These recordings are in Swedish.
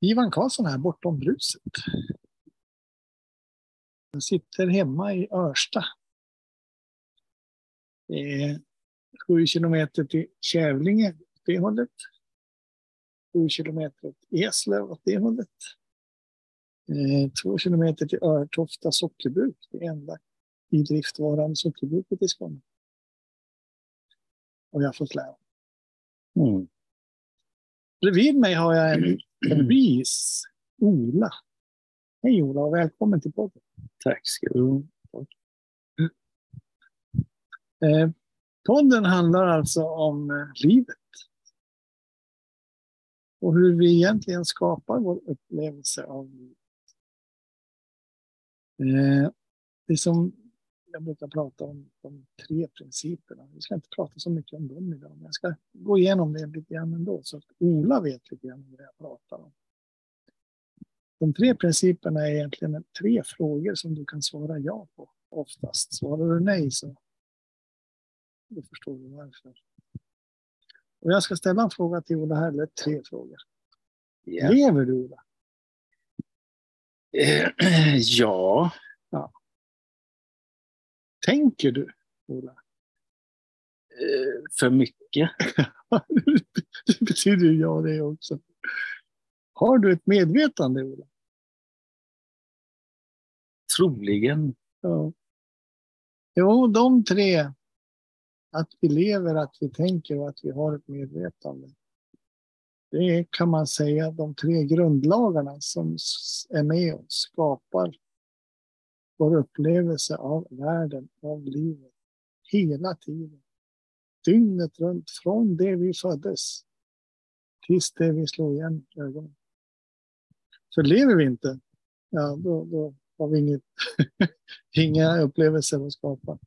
Ivan Karlsson här bortom bruset. Jag sitter hemma i Örsta. Är sju kilometer till Kävlinge åt det hållet. Sju kilometer åt Eslöv åt det hållet. Eh, två kilometer till Örtofta sockerbruk, det enda i driftvarande sockerbruket i Skåne. Och jag har fått lära. Mm. Bredvid mig har jag en, en vis, Ola. Hej Ola och välkommen till podden. Tack ska du ha. Eh, podden handlar alltså om eh, livet. Och hur vi egentligen skapar vår upplevelse av livet. Eh, det som jag brukar prata om, de tre principerna. Vi ska inte prata så mycket om dem idag, men jag ska gå igenom det lite grann ändå, så att Ola vet lite grann vad jag pratar om. De tre principerna är egentligen tre frågor som du kan svara ja på oftast. Svarar du nej så då förstår du varför. Och jag ska ställa en fråga till Ola här, eller tre frågor. Ja. Lever du Ola? Eh, ja, Tänker du Ola? eh, för mycket. det betyder ju ja det också. Har du ett medvetande Ola? Troligen. Ja. Jo, de tre. Att vi lever, att vi tänker och att vi har ett medvetande. Det är, kan man säga, de tre grundlagarna som är med och skapar vår upplevelse av världen, av livet. Hela tiden. Dygnet runt, från det vi föddes tills det vi slår igen ögonen. För lever vi inte, ja, då, då har vi inget, inga upplevelser att skapa.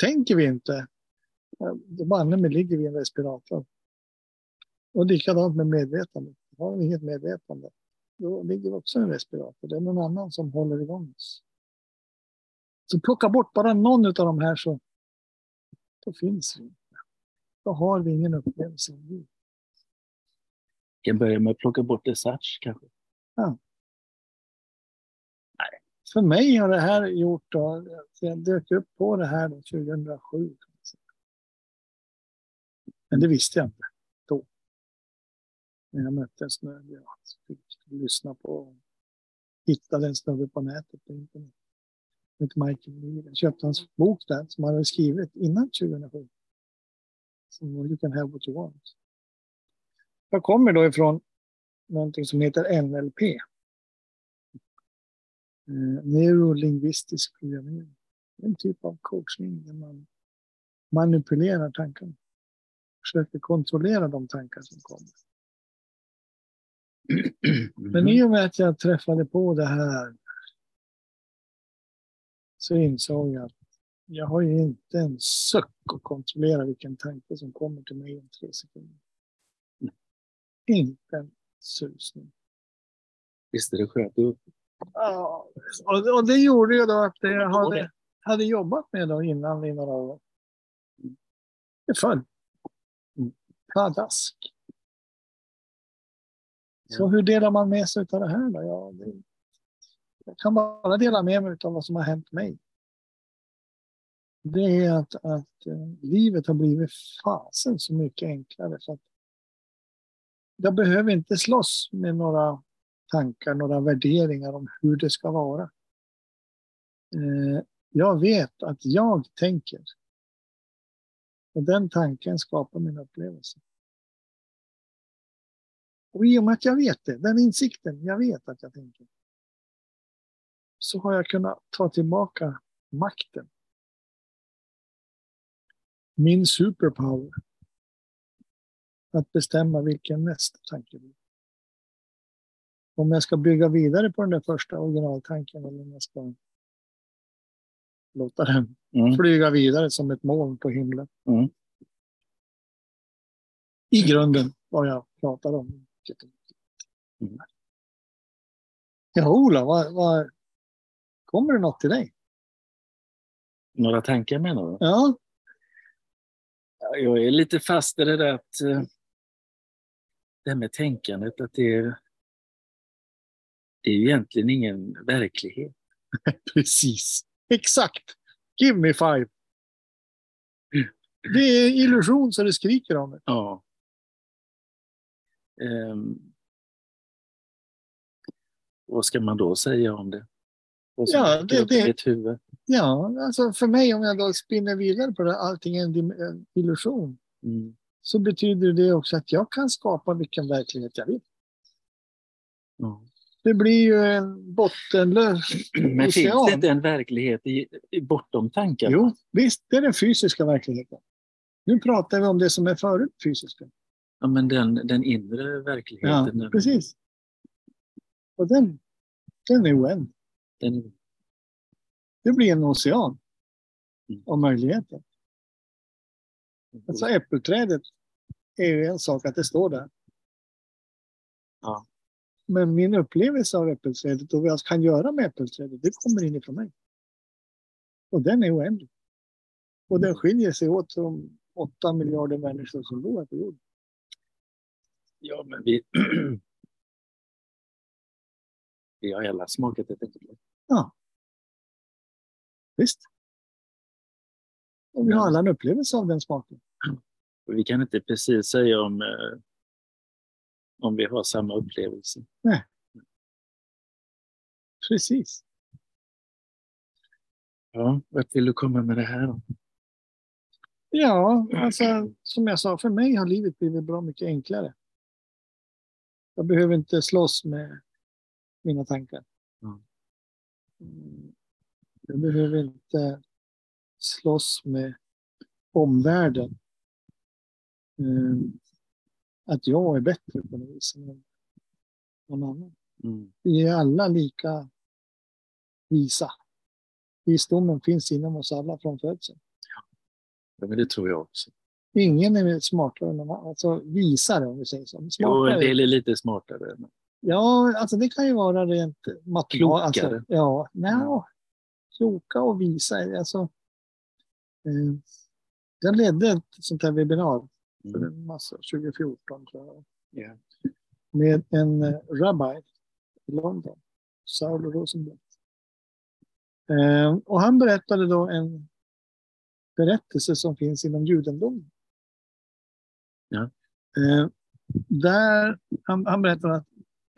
Tänker vi inte, banne mig ligger vi i en respirator. Och likadant med medvetandet. Har vi inget medvetande, då ligger vi också i en respirator. Det är någon annan som håller igång oss. Så plocka bort bara någon av de här så då finns vi inte. Då har vi ingen upplevelse av liv. Jag kan börja med att plocka bort Desarts kanske. För mig har det här gjort då, jag dök upp på det här då 2007. Men det visste jag inte då. När jag mötte en snubbe jag fick lyssna på och hittade en snubbe på nätet på internet. Med Michael Lee. Jag köpte hans bok där som han hade skrivit innan 2007. Som var You can have what you want. Jag kommer då ifrån någonting som heter NLP. Eh, neurolingvistisk programmering. En typ av coachning där man manipulerar tankarna. Försöker kontrollera de tankar som kommer. Men i och med att jag träffade på det här så insåg jag att jag har ju inte en suck att kontrollera vilken tanke som kommer till mig om tre sekunder. Inte en susning. Visst är det skönt? Du, Ja, och, och det gjorde ju då att jag hade, hade jobbat med då innan i några år. Det föll. Pladask. Så hur delar man med sig av det här då? Ja, det, jag kan bara dela med mig av vad som har hänt mig. Det är att, att eh, livet har blivit fasen så mycket enklare. Så att jag behöver inte slåss med några tankar, några värderingar om hur det ska vara. Eh, jag vet att jag tänker. Och den tanken skapar min upplevelse. Och i och med att jag vet det, den insikten, jag vet att jag tänker. Så har jag kunnat ta tillbaka makten. Min superpower. Att bestämma vilken nästa tanke blir. Om jag ska bygga vidare på den där första originaltanken eller om jag ska låta den Mm. flyga vidare som ett moln på himlen. Mm. I grunden vad jag pratar om. Mm. Ja, Ola, vad, vad, kommer det något till dig? Några tankar menar du? Ja, Ja, Jag är lite fast i det där att eh, det här med tänkandet, att det är, det är egentligen ingen verklighet. precis. Exakt. Give me five. Det är illusion så det skriker om det. Ja. Ehm, vad ska man då säga om det? Ja, det- det-? Ja, alltså för mig om jag då spinner vidare på det, allting är en illusion. Mm. Så betyder det också att jag kan skapa vilken verklighet jag vill. Ja. Det blir ju en bottenlös Men finns ocean. det inte en verklighet i, i, bortom tankarna? Jo, visst, det är den fysiska verkligheten. Nu pratar vi om det som är förut fysiska. Ja, men den, den inre Ja, verkligheten. den- precis. Och den, den är oändlig. Den, Det blir en ocean Mm. av möjligheter. Alltså äppelträdet är ju en sak att det står där. Ja. Men min upplevelse av äppelträdet och vad jag kan göra med äppelträdet, det kommer inifrån mig. Och den är oändlig. Och den skiljer sig åt som åtta miljarder människor som bor här på jorden. ja, men vi, vi har alla smakat ett äpple. Visst. Och vi har alla en upplevelse av den smaken. Vi kan inte precis säga om, eh, om vi har samma upplevelse. Precis. Ja, vart vill du komma med det här? Då? Ja, alltså som jag sa, för mig har livet blivit bra mycket enklare. Jag behöver inte slåss med mina tankar. Mm. Mm. Jag behöver inte slåss med omvärlden. Att jag är bättre på något vis än någon annan. Mm. Vi är alla lika visa. Visdomen finns inom oss alla från födseln. Ja, men det tror jag också. Ingen är smartare än någon annan. Alltså visare om vi säger så. Jo, Smartare. en del är lite smartare. Ja, alltså det kan ju vara rent matematiskt. Klokare. Alltså, ja, nej, Mm. kloka och visa. Alltså, eh, jag ledde ett sånt här webbinar för Mm. en massa, 2014 tror jag. Ja. Med en eh, rabbi i London, Saul Rosenberg. Eh, och han berättade då en berättelse som finns inom judendomen. Ja. Eh, där han, han berättar att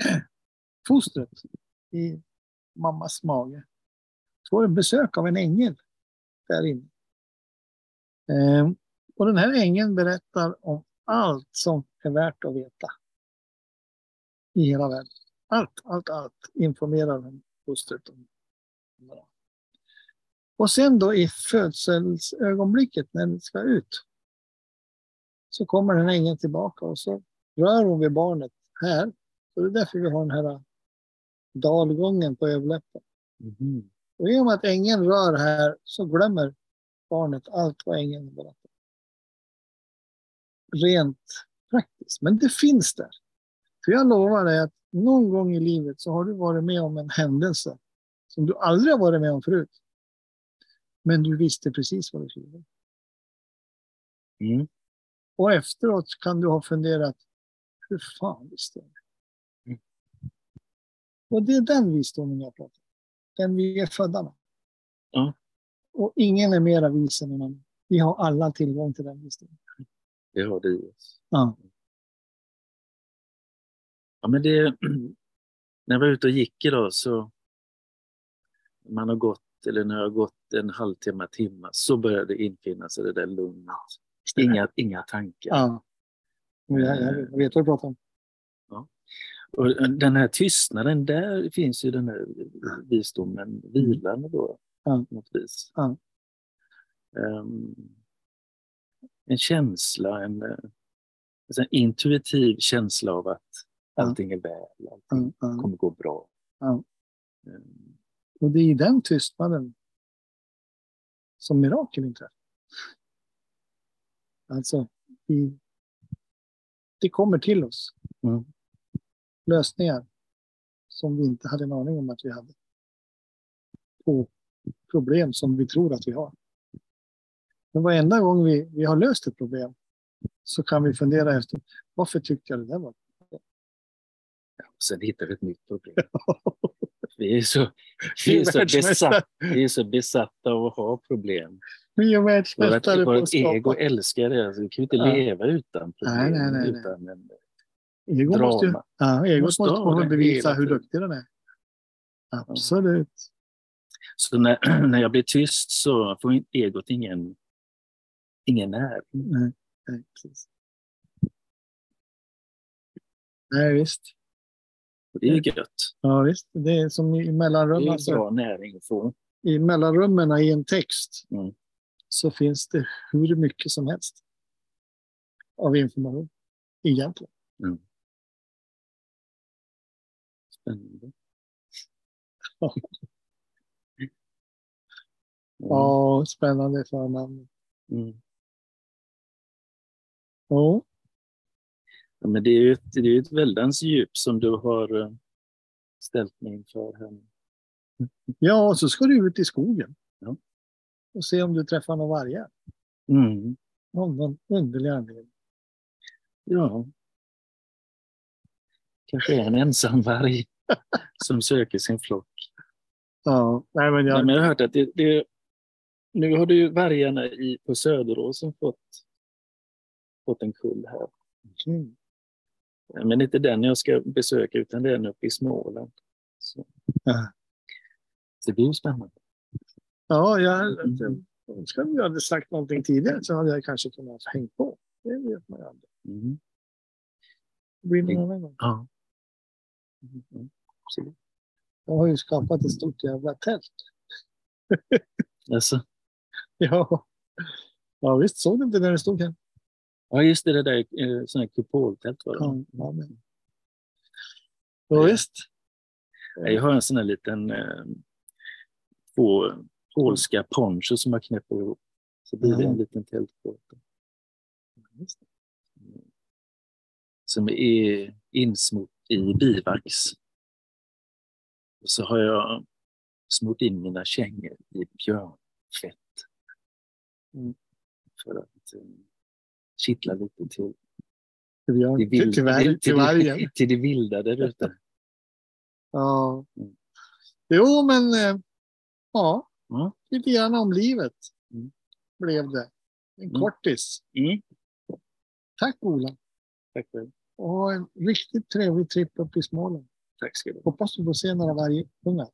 fostret i mammas mage får en besök av en ängel där inne. Och den här ängeln berättar om allt som är värt att veta i hela världen. Allt, allt, allt informerar om fostret. Om. Och sen då i födselsögonblicket när det ska ut så kommer den ängeln tillbaka och så rör hon vid barnet här. Så det är därför vi har den här dalgången på överläppen. Mhm. Och i och med att ängeln rör här så glömmer barnet allt vad ängeln berättar. Rent praktiskt. Men det finns där. För jag lovar dig att någon gång i livet så har du varit med om en händelse som du aldrig har varit med om förut. Men du visste precis vad det skulle. Mm. Och efteråt kan du ha funderat, hur fan visste jag det? Mm. Och det är den visdomen jag pratar om. Den vi är födda med. Ja. Och ingen är mera vis än någon annan. Vi har alla tillgång till den visdomen. Det har det i oss. Ja. Ja, men det, när jag var ute och gick idag så man har gått, eller när jag har gått en halvtimme, timme, så började det infinna sig det där lugnet. Inga, inga tankar. ja. Jag, jag, vet vad du pratar om. Och den här tystnaden, där finns ju den här visdomen vilande då. Ja. Något vis. Ja. Ehm, en känsla, en, eh, alltså en intuitiv känsla av att allting är väl, allting ja. kommer gå bra. Ehm, Och det är i den tystnaden som mirakel inträffar. Alltså, vi, det kommer till oss Mm. lösningar som vi inte hade en aning om att vi hade. På problem som vi tror att vi har. Men varenda gång vi, vi har löst ett problem så kan vi fundera efter varför tyckte jag det där var Sen hittar vi ett nytt problem. Vi är så, vi är så, besatt, vi är så besatta av att ha problem. Vi är världsmästare på att vårt ego skapa. älskar det. Alltså, vi kan ju inte Ja. leva utan problem. Nej, nej, nej. Utan en Ego måste, ju- drama. ja, ego Måste måste, bevisa hur duktig den är. Absolut. Så när, när jag blir tyst så får egot ingen, ingen näring. Nej, nej, precis. Nej, visst. Och Det är gött. Ja, visst. Det är som i Det mellanrum. är bra näring att få. I mellanrummen i en text Mm. så finns det hur mycket som helst av information. Egentligen. Spännande. Ja. Mm. Ja, spännande förnamn. Mm. Ja, Ja, men det är ju ett, det är ett väldans djup som du har eh, ställt mig inför här. ja, och så ska du ut i skogen. Ja. Och se om du träffar några vargar. Mm. Av någon underlig anledning. Ja. Kanske är en ensam varg som söker sin flock. Ja, nej men jag, Men jag har hört att det, det, nu har du ju vargarna i, på Söderåsen fått, fått en kull här. Mm. Men inte den jag ska besöka utan den uppe i Småland. Så. Ja. Det blir ju spännande. Ja, jag Mm. önskar att vi hade sagt någonting tidigare så hade jag kanske kunnat hänga på. Det vet man ju aldrig. Mm. Det blir någon annan gång. Ja. Mm. Absolut. Jag har ju skapat ett stort jävla tält. Alltså, Ja, ja visst såg du inte när det stod här? Ja, just det, det där eh, sån här kupoltält var det. Ja, men. ja visst. Jag har en sån här liten eh, två polska poncho som jag knäpper ihop. Så blir det en liten tältbåt. Mm. Som är insmort i bivax. Och så har jag smort in mina kängor i björnfett. Mm. För att eh, kittla lite till, Till, till, till, vild, till, till, till vargen. till det vilda där ute. Ja. Mm. Jo, men eh, ja, Ja. lite grann om livet Mm. blev det. En Mm. kortis. Mm. Tack Ola. Tack själv. Och ha en riktigt trevlig tripp upp i Småland. Tack ska du ha. Hoppas du får se några vargungar.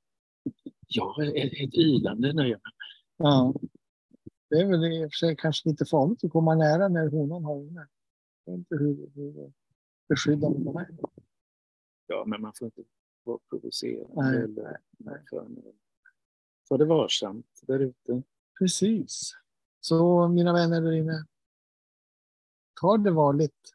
Ja, ett, ett ylande nöjer mig Ja. Det är väl i och för sig kanske lite farligt att komma nära när honan har ungar. Jag vet inte hur, hur beskyddande de är. Ja, men man får inte vara provocerande. Nej, eller, nej. För, ta det varsamt där ute. Precis. Så mina vänner där inne. Ta det varligt.